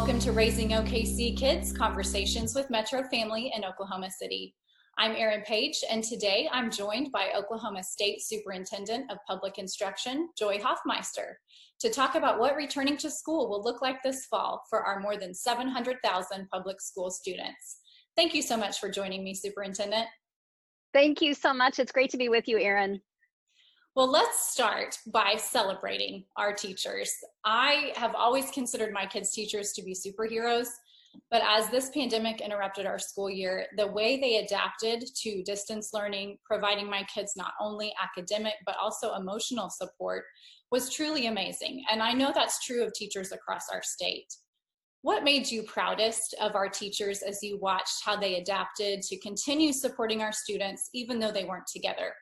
Welcome to Raising OKC Kids Conversations with Metro Family in Oklahoma City. I'm Erin Page, and today I'm joined by Oklahoma State Superintendent of Public Instruction, Joy Hofmeister, to talk about what returning to school will look like this fall for our more than 700,000 public school students. Thank you so much for joining me, Superintendent. Thank you so much. It's great to be with you, Erin. Well, let's start by celebrating our teachers. I have always considered my kids' teachers to be superheroes, but as this pandemic interrupted our school year, the way they adapted to distance learning, providing my kids not only academic but also emotional support, was truly amazing. And I know that's true of teachers across our state. What made you proudest of our teachers as you watched how they adapted to continue supporting our students even though they weren't together?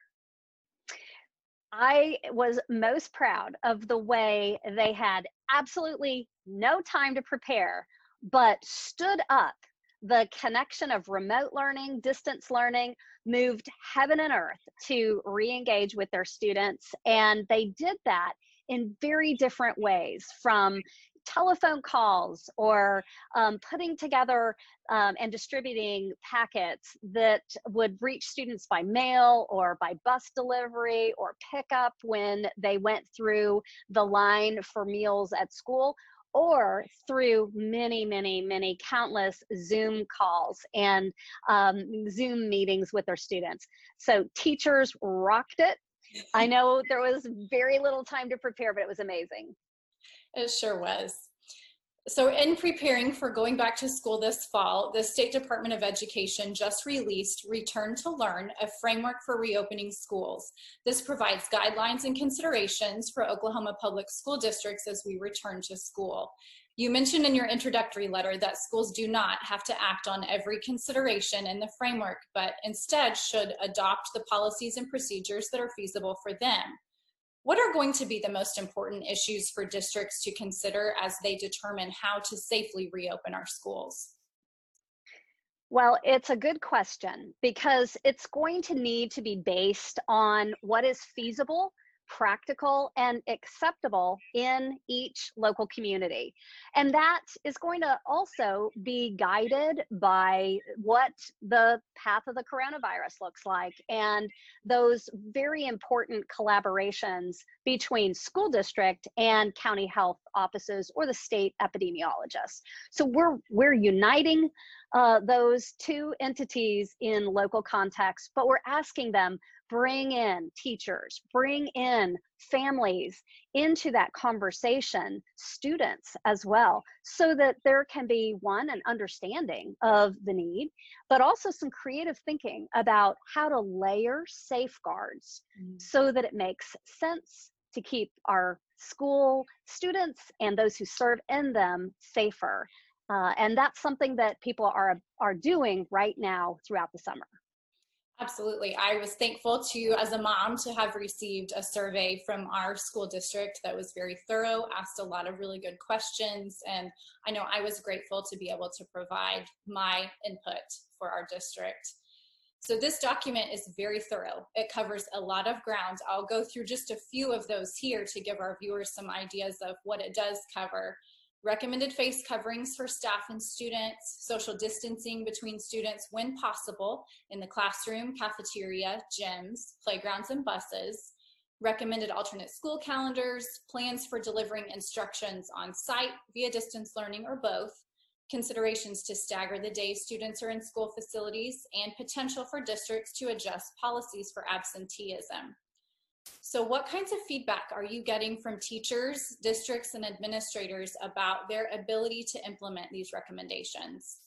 I was most proud of the way they had absolutely no time to prepare, but stood up the connection of remote learning, distance learning, moved heaven and earth to re engage with their students. And they did that in very different ways from telephone calls or um, putting together um, and distributing packets that would reach students by mail or by bus delivery or pickup when they went through the line for meals at school or through many, many, many countless Zoom calls and um, Zoom meetings with their students. So teachers rocked it. I know there was very little time to prepare, but it was amazing. It sure was. So in preparing for going back to school this fall, the State Department of Education just released Return to Learn, a framework for reopening schools. This provides guidelines and considerations for Oklahoma public school districts as we return to school. You mentioned in your introductory letter that schools do not have to act on every consideration in the framework, but instead should adopt the policies and procedures that are feasible for them. What are going to be the most important issues for districts to consider as they determine how to safely reopen our schools? Well, it's a good question because it's going to need to be based on what is feasible practical and acceptable in each local community. And that is going to also be guided by what the path of the coronavirus looks like and those very important collaborations between school district and county health offices or the state epidemiologists. So we're we're uniting uh, those two entities in local context, but we're asking them bring in teachers, bring in families into that conversation, students as well, so that there can be one, an understanding of the need, but also some creative thinking about how to layer safeguards mm. so that it makes sense to keep our school students and those who serve in them safer. Uh, and that's something that people are are doing right now throughout the summer. Absolutely. I was thankful to, as a mom, to have received a survey from our school district that was very thorough, asked a lot of really good questions, and I know I was grateful to be able to provide my input for our district. So this document is very thorough. It covers a lot of ground. I'll go through just a few of those here to give our viewers some ideas of what it does cover recommended face coverings for staff and students, social distancing between students when possible in the classroom, cafeteria, gyms, playgrounds, and buses, recommended alternate school calendars, plans for delivering instructions on site via distance learning or both, considerations to stagger the days students are in school facilities, and potential for districts to adjust policies for absenteeism. So what kinds of feedback are you getting from teachers, districts, and administrators about their ability to implement these recommendations?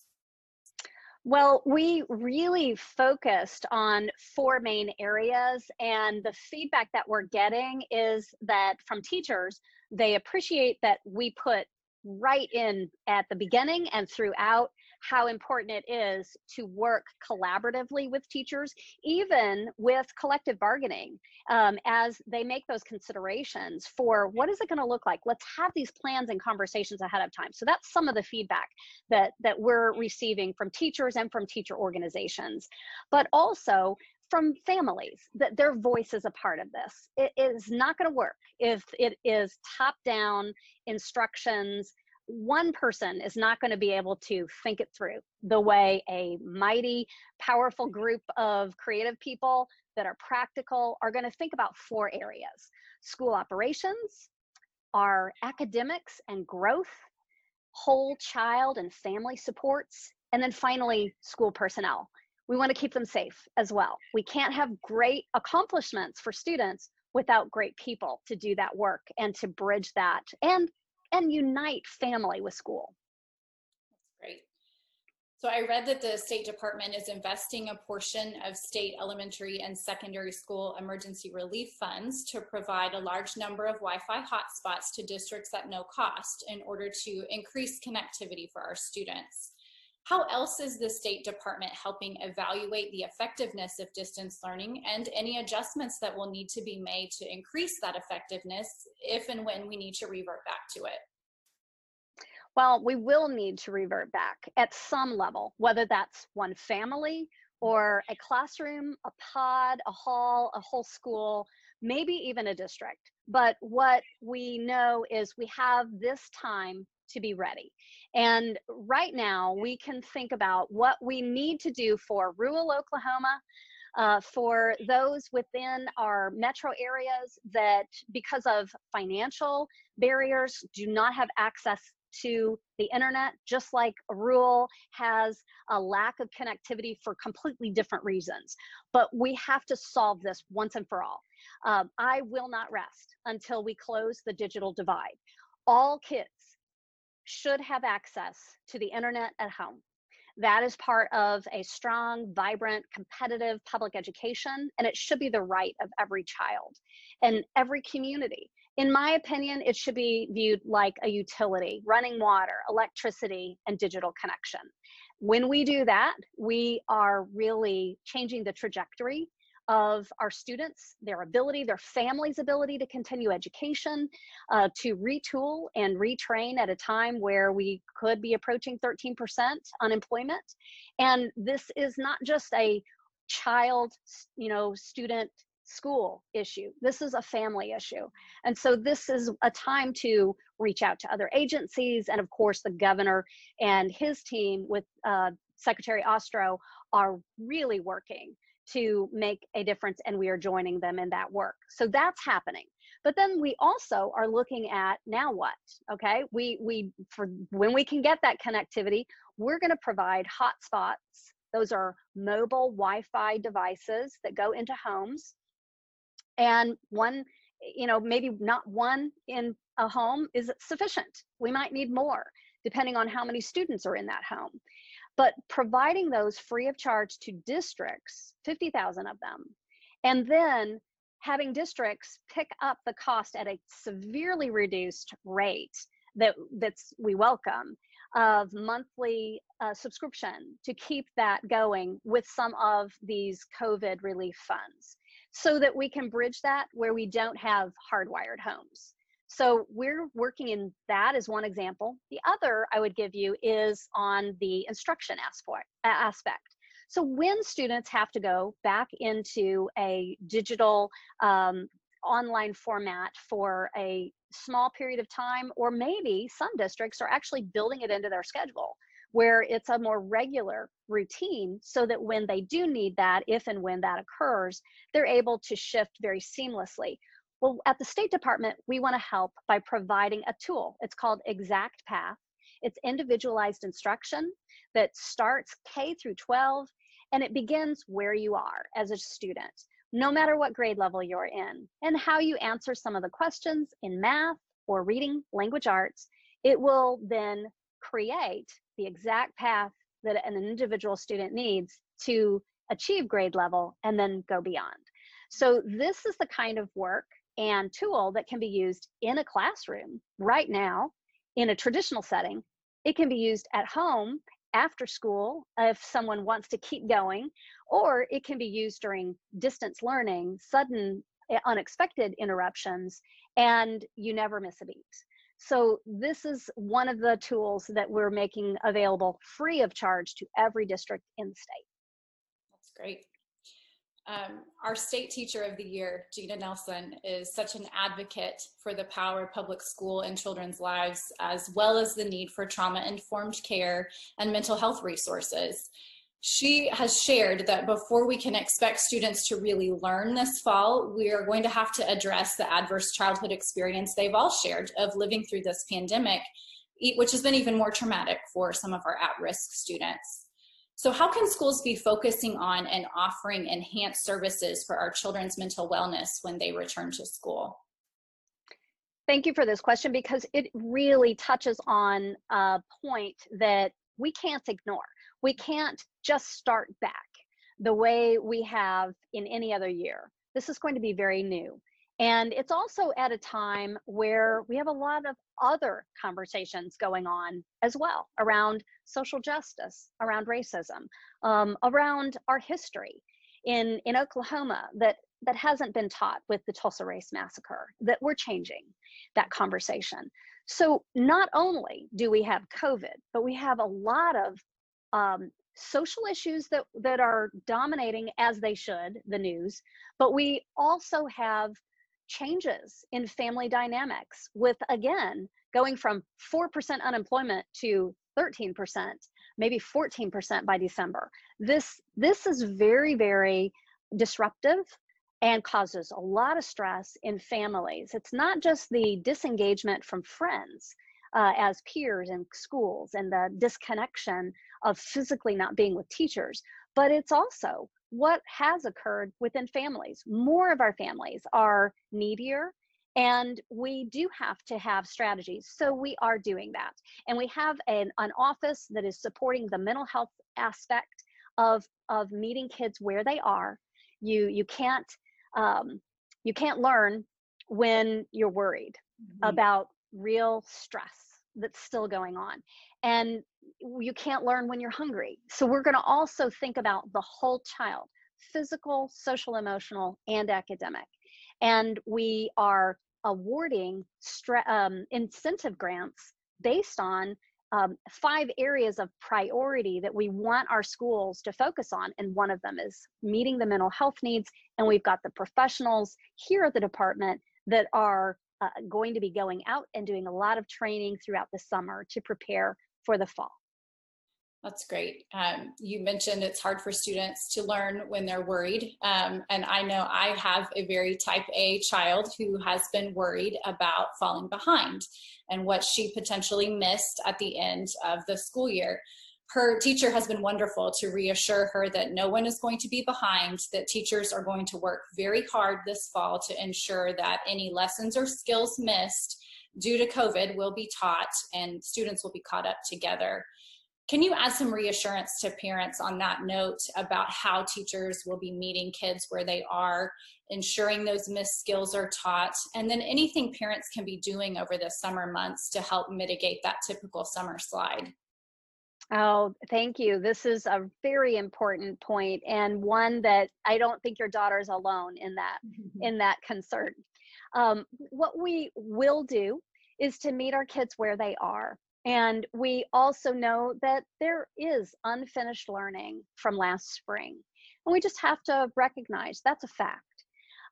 Well, we really focused on four main areas, and the feedback that we're getting is that from teachers, they appreciate that we put right in at the beginning and throughout how important it is to work collaboratively with teachers, even with collective bargaining, um, as they make those considerations for what is it going to look like. Let's have these plans and conversations ahead of time. So that's some of the feedback that that we're receiving from teachers and from teacher organizations, but also from families that their voice is a part of this. It is not going to work if it is top down instructions one person is not going to be able to think it through the way a mighty, powerful group of creative people that are practical are going to think about four areas school operations, our academics and growth, whole child and family supports, and then finally, school personnel. We want to keep them safe as well. We can't have great accomplishments for students without great people to do that work and to bridge that and and unite family with school. That's great. So I read that the State Department is investing a portion of state elementary and secondary school emergency relief funds to provide a large number of Wi-Fi hotspots to districts at no cost in order to increase connectivity for our students. How else is the State Department helping evaluate the effectiveness of distance learning and any adjustments that will need to be made to increase that effectiveness if and when we need to revert back to it? Well, we will need to revert back at some level, whether that's one family or a classroom, a pod, a hall, a whole school, maybe even a district. But what we know is we have this time to be ready. And right now, we can think about what we need to do for rural Oklahoma, uh, for those within our metro areas that, because of financial barriers, do not have access to the internet, just like rural has a lack of connectivity for completely different reasons. But we have to solve this once and for all. Um, I will not rest until we close the digital divide. All kids should have access to the internet at home. That is part of a strong, vibrant, competitive public education, and it should be the right of every child and every community. In my opinion, it should be viewed like a utility, running water, electricity, and digital connection. When we do that, we are really changing the trajectory of our students, their ability, their family's ability to continue education, uh, to retool and retrain at a time where we could be approaching 13% unemployment. And this is not just a child, you know, student school issue. This is a family issue. And so this is a time to reach out to other agencies. And of course, the governor and his team with uh, Secretary Ostrowe are really working to make a difference and we are joining them in that work. So that's happening. But then we also are looking at now what? Okay? We we for when we can get that connectivity, we're going to provide hotspots. Those are mobile Wi-Fi devices that go into homes. And one you know, maybe not one in a home is sufficient. We might need more depending on how many students are in that home but providing those free of charge to districts 50,000 of them and then having districts pick up the cost at a severely reduced rate that that's we welcome of monthly uh, subscription to keep that going with some of these covid relief funds so that we can bridge that where we don't have hardwired homes so we're working in that as one example. The other I would give you is on the instruction aspect. So when students have to go back into a digital um, online format for a small period of time, or maybe some districts are actually building it into their schedule where it's a more regular routine so that when they do need that, if and when that occurs, they're able to shift very seamlessly. Well, at the State Department, we want to help by providing a tool. It's called Exact Path. It's individualized instruction that starts K through 12 and it begins where you are as a student, no matter what grade level you're in, and how you answer some of the questions in math or reading language arts. It will then create the exact path that an individual student needs to achieve grade level and then go beyond. So, this is the kind of work and tool that can be used in a classroom right now in a traditional setting. It can be used at home after school if someone wants to keep going, or it can be used during distance learning, sudden eh, unexpected interruptions, and you never miss a beat. So this is one of the tools that we're making available free of charge to every district in the state. That's great. Um, our state teacher of the year, Gina Nelson, is such an advocate for the power of public school in children's lives, as well as the need for trauma informed care and mental health resources. She has shared that before we can expect students to really learn this fall, we are going to have to address the adverse childhood experience they've all shared of living through this pandemic, which has been even more traumatic for some of our at risk students. So how can schools be focusing on and offering enhanced services for our children's mental wellness when they return to school? Thank you for this question because it really touches on a point that we can't ignore. We can't just start back the way we have in any other year. This is going to be very new. And it's also at a time where we have a lot of other conversations going on as well around social justice, around racism, um, around our history in, in Oklahoma that, that hasn't been taught with the Tulsa Race Massacre, that we're changing that conversation. So not only do we have COVID, but we have a lot of um, social issues that, that are dominating as they should the news, but we also have changes in family dynamics with again going from 4% unemployment to 13% maybe 14% by december. This this is very very disruptive and causes a lot of stress in families. It's not just the disengagement from friends uh, as peers in schools and the disconnection of physically not being with teachers but it's also what has occurred within families. More of our families are needier and we do have to have strategies. So we are doing that. And we have an, an office that is supporting the mental health aspect of, of meeting kids where they are. You, you can't, um, you can't learn when you're worried mm-hmm. about real stress that's still going on. And you can't learn when you're hungry. So we're going to also think about the whole child physical, social, emotional, and academic. And we are awarding um, incentive grants based on um, five areas of priority that we want our schools to focus on. And one of them is meeting the mental health needs. And we've got the professionals here at the department that are uh, going to be going out and doing a lot of training throughout the summer to prepare for the fall. That's great. Um, you mentioned it's hard for students to learn when they're worried. Um, and I know I have a very type A child who has been worried about falling behind and what she potentially missed at the end of the school year. Her teacher has been wonderful to reassure her that no one is going to be behind, that teachers are going to work very hard this fall to ensure that any lessons or skills missed due to COVID will be taught and students will be caught up together. Can you add some reassurance to parents on that note about how teachers will be meeting kids where they are, ensuring those missed skills are taught, and then anything parents can be doing over the summer months to help mitigate that typical summer slide? Oh, thank you. This is a very important point and one that I don't think your daughter's alone in that in that concern. Um, what we will do is to meet our kids where they are. And we also know that there is unfinished learning from last spring. And we just have to recognize that's a fact.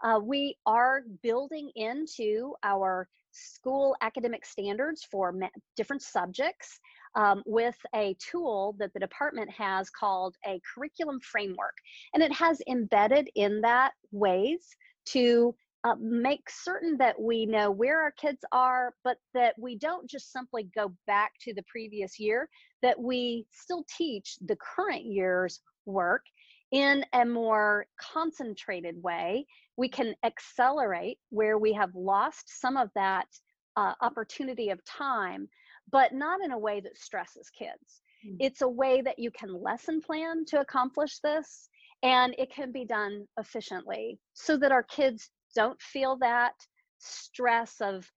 Uh, we are building into our school academic standards for different subjects um, with a tool that the department has called a curriculum framework. And it has embedded in that ways to uh, make certain that we know where our kids are, but that we don't just simply go back to the previous year, that we still teach the current year's work in a more concentrated way. We can accelerate where we have lost some of that uh, opportunity of time, but not in a way that stresses kids. Mm-hmm. It's a way that you can lesson plan to accomplish this, and it can be done efficiently so that our kids don't feel that stress of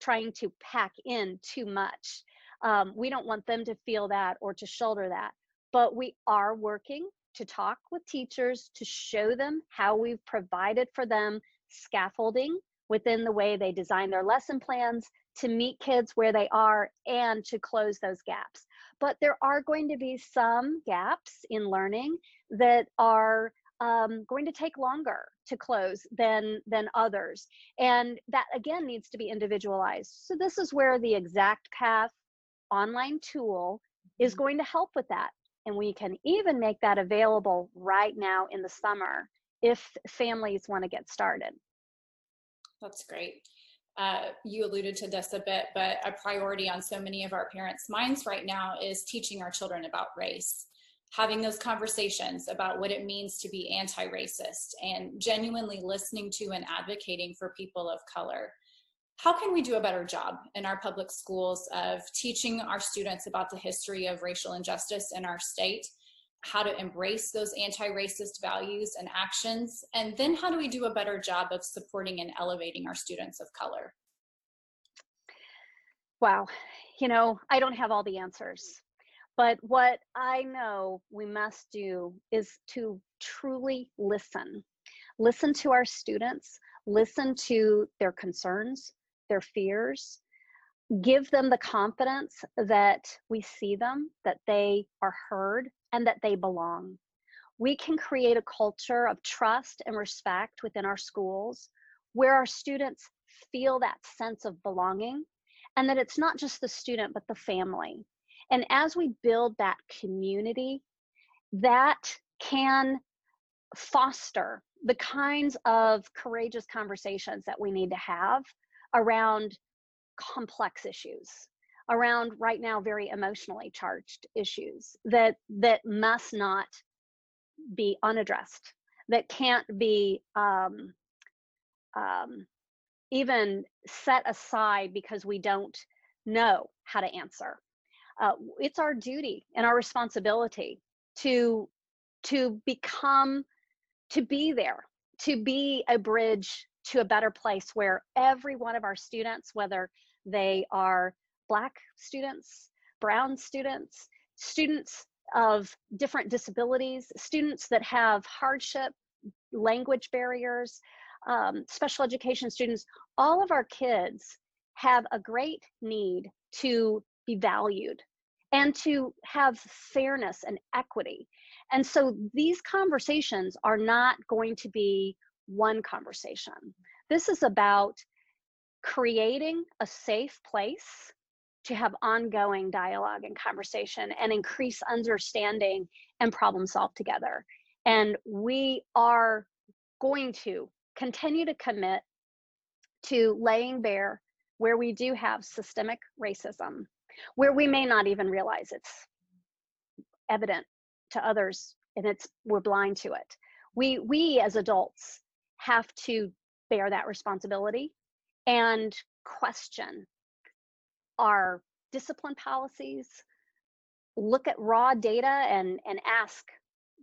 trying to pack in too much. Um, we don't want them to feel that or to shoulder that. But we are working to talk with teachers to show them how we've provided for them scaffolding within the way they design their lesson plans to meet kids where they are and to close those gaps. But there are going to be some gaps in learning that are um, going to take longer to close than than others. And that again needs to be individualized. So this is where the exact path online tool is mm-hmm. going to help with that. And we can even make that available right now in the summer if families want to get started. That's great uh, you alluded to this a bit, but a priority on so many of our parents' minds right now is teaching our children about race having those conversations about what it means to be anti-racist and genuinely listening to and advocating for people of color. How can we do a better job in our public schools of teaching our students about the history of racial injustice in our state how to embrace those anti-racist values and actions and then how do we do a better job of supporting and elevating our students of color wow you know i don't have all the answers but what I know we must do is to truly listen. Listen to our students, listen to their concerns, their fears, give them the confidence that we see them, that they are heard, and that they belong. We can create a culture of trust and respect within our schools where our students feel that sense of belonging and that it's not just the student, but the family. And as we build that community, that can foster the kinds of courageous conversations that we need to have around complex issues around right now very emotionally charged issues that that must not be unaddressed that can't be um, um, even set aside because we don't know how to answer. Uh, it's our duty and our responsibility to to become to be there to be a bridge to a better place where every one of our students whether they are black students brown students students of different disabilities students that have hardship language barriers um, special education students all of our kids have a great need to be valued and to have fairness and equity. And so these conversations are not going to be one conversation. This is about creating a safe place to have ongoing dialogue and conversation and increase understanding and problem solve together. And we are going to continue to commit to laying bare where we do have systemic racism where we may not even realize it's evident to others and it's we're blind to it we we as adults have to bear that responsibility and question our discipline policies look at raw data and and ask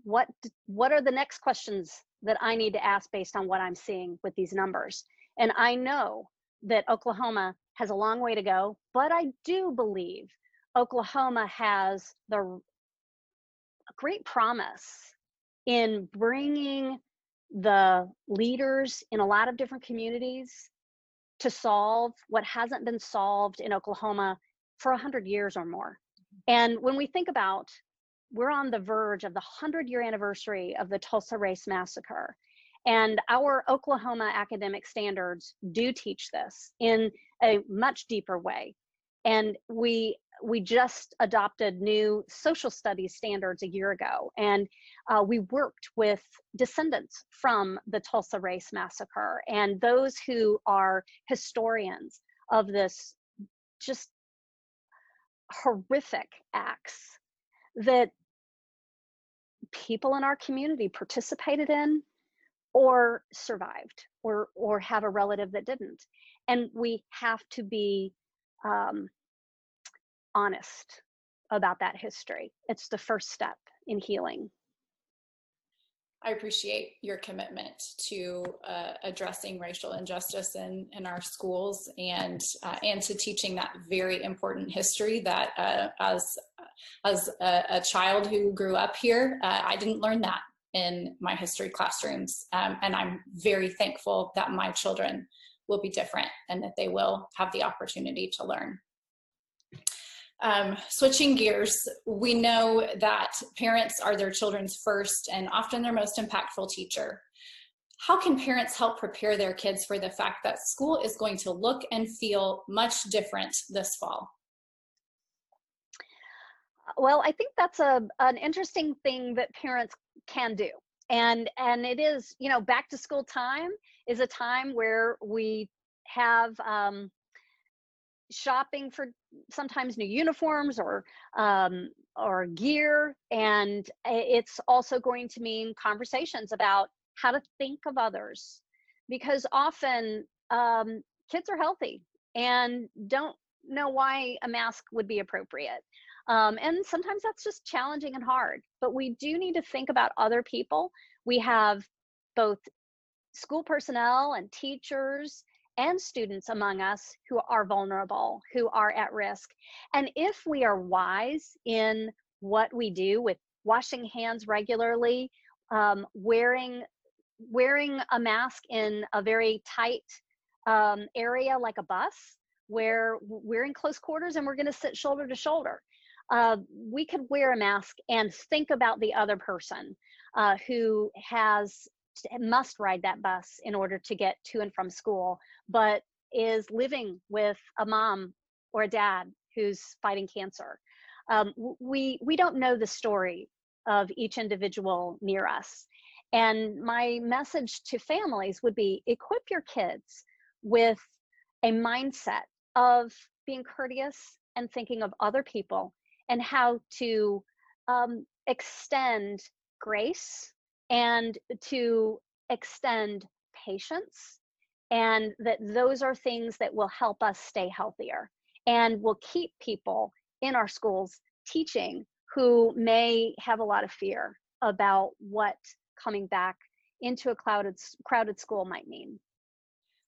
what what are the next questions that i need to ask based on what i'm seeing with these numbers? And i know that oklahoma has a long way to go, but I do believe Oklahoma has the great promise in bringing the leaders in a lot of different communities to solve what hasn't been solved in Oklahoma for 100 years or more. Mm-hmm. And when we think about we're on the verge of the 100 year anniversary of the Tulsa Race Massacre. And our Oklahoma academic standards do teach this in a much deeper way. And we we just adopted new social studies standards a year ago, and uh, we worked with descendants from the Tulsa Race Massacre and those who are historians of this just horrific acts that people in our community participated in or survived or or have a relative that didn't. And we have to be um, honest about that history it's the first step in healing I appreciate your commitment to uh, addressing racial injustice in, in our schools and uh, and to teaching that very important history that uh, as as a, a, child who grew up here, uh, I didn't learn that in my history classrooms. Um, and I'm very thankful that my children will be different and that they will have the opportunity to learn. Um, switching gears, we know that parents are their children's first and often their most impactful teacher. How can parents help prepare their kids for the fact that school is going to look and feel much different this fall? Well, I think that's a an interesting thing that parents can do. And and it is, you know, back to school time is a time where we have um, shopping for sometimes new uniforms or um, or gear, and it's also going to mean conversations about how to think of others, because often um, kids are healthy and don't know why a mask would be appropriate. Um, and sometimes that's just challenging and hard. But we do need to think about other people. We have both school personnel and teachers and students among us who are vulnerable, who are at risk. And if we are wise in what we do with washing hands regularly, um, wearing wearing a mask in a very tight um, area like a bus where we're in close quarters and we're going to sit shoulder to shoulder. Uh, we could wear a mask and think about the other person uh, who has must ride that bus in order to get to and from school, but is living with a mom or a dad who's fighting cancer. Um, we we don't know the story of each individual near us, and my message to families would be: equip your kids with a mindset of being courteous and thinking of other people and how to um, extend grace and to extend patience and that those are things that will help us stay healthier and will keep people in our schools teaching who may have a lot of fear about what coming back into a crowded crowded school might mean.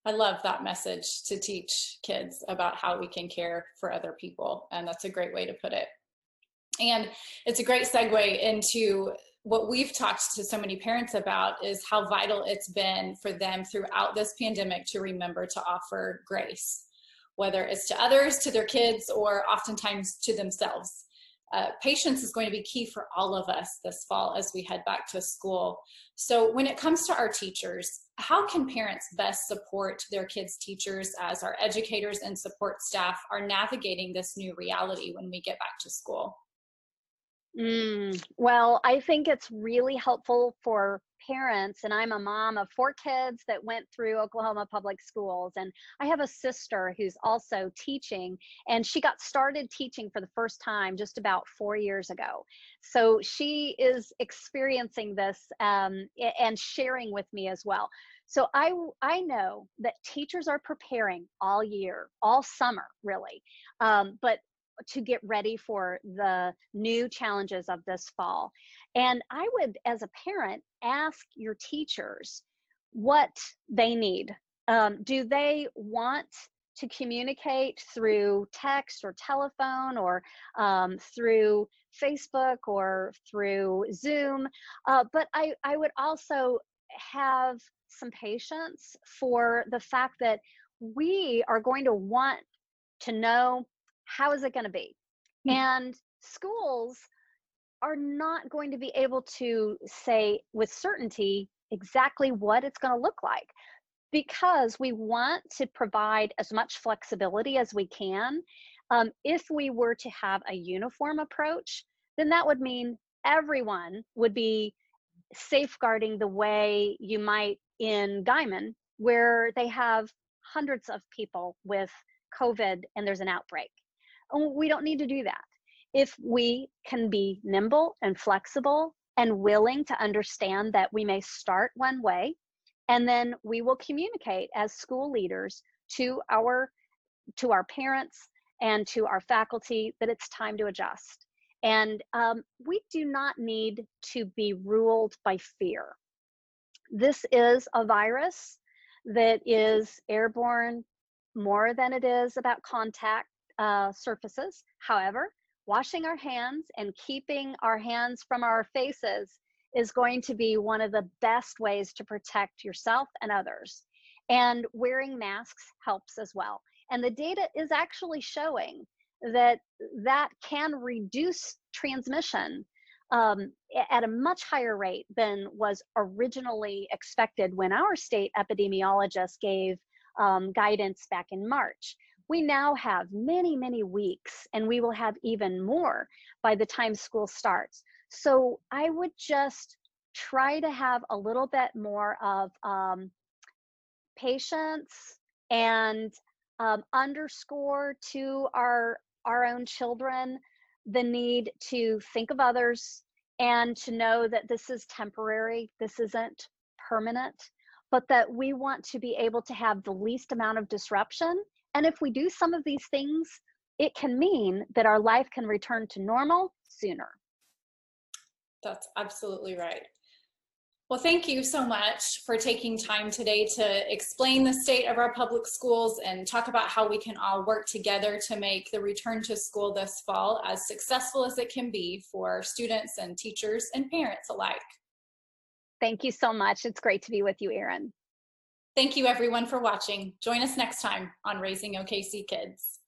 I love that message to teach kids about how we can care for other people and that's a great way to put it. And it's a great segue into what we've talked to so many parents about is how vital it's been for them throughout this pandemic to remember to offer grace, whether it's to others, to their kids, or oftentimes to themselves. Uh, patience is going to be key for all of us this fall as we head back to school. So, when it comes to our teachers, how can parents best support their kids' teachers as our educators and support staff are navigating this new reality when we get back to school? Mm, well, I think it's really helpful for parents, and I'm a mom of four kids that went through Oklahoma public schools. And I have a sister who's also teaching, and she got started teaching for the first time just about four years ago. So she is experiencing this um, and sharing with me as well. So I, I know that teachers are preparing all year, all summer, really. Um, but to get ready for the new challenges of this fall. And I would, as a parent, ask your teachers what they need. Um, do they want to communicate through text or telephone or um, through Facebook or through Zoom? Uh, but I, I would also have some patience for the fact that we are going to want to know how is it going to be? Mm-hmm. And schools are not going to be able to say with certainty exactly what it's going to look like because we want to provide as much flexibility as we can. Um, if we were to have a uniform approach, then that would mean everyone would be safeguarding the way you might in Guymon, where they have hundreds of people with COVID and there's an outbreak. Oh, we don't need to do that. If we can be nimble and flexible and willing to understand that we may start one way, and then we will communicate as school leaders to our to our parents and to our faculty that it's time to adjust. And um, we do not need to be ruled by fear. This is a virus that is airborne more than it is about contact uh, surfaces. However, washing our hands and keeping our hands from our faces is going to be one of the best ways to protect yourself and others. And wearing masks helps as well. And the data is actually showing that that can reduce transmission um, at a much higher rate than was originally expected when our state epidemiologist gave um, guidance back in March. We now have many, many weeks, and we will have even more by the time school starts. So I would just try to have a little bit more of um, patience and um, underscore to our our own children the need to think of others and to know that this is temporary this isn't permanent but that we want to be able to have the least amount of disruption and if we do some of these things it can mean that our life can return to normal sooner that's absolutely right well, thank you so much for taking time today to explain the state of our public schools and talk about how we can all work together to make the return to school this fall as successful as it can be for students and teachers and parents alike. Thank you so much. It's great to be with you, Erin. Thank you everyone for watching. Join us next time on Raising OKC Kids.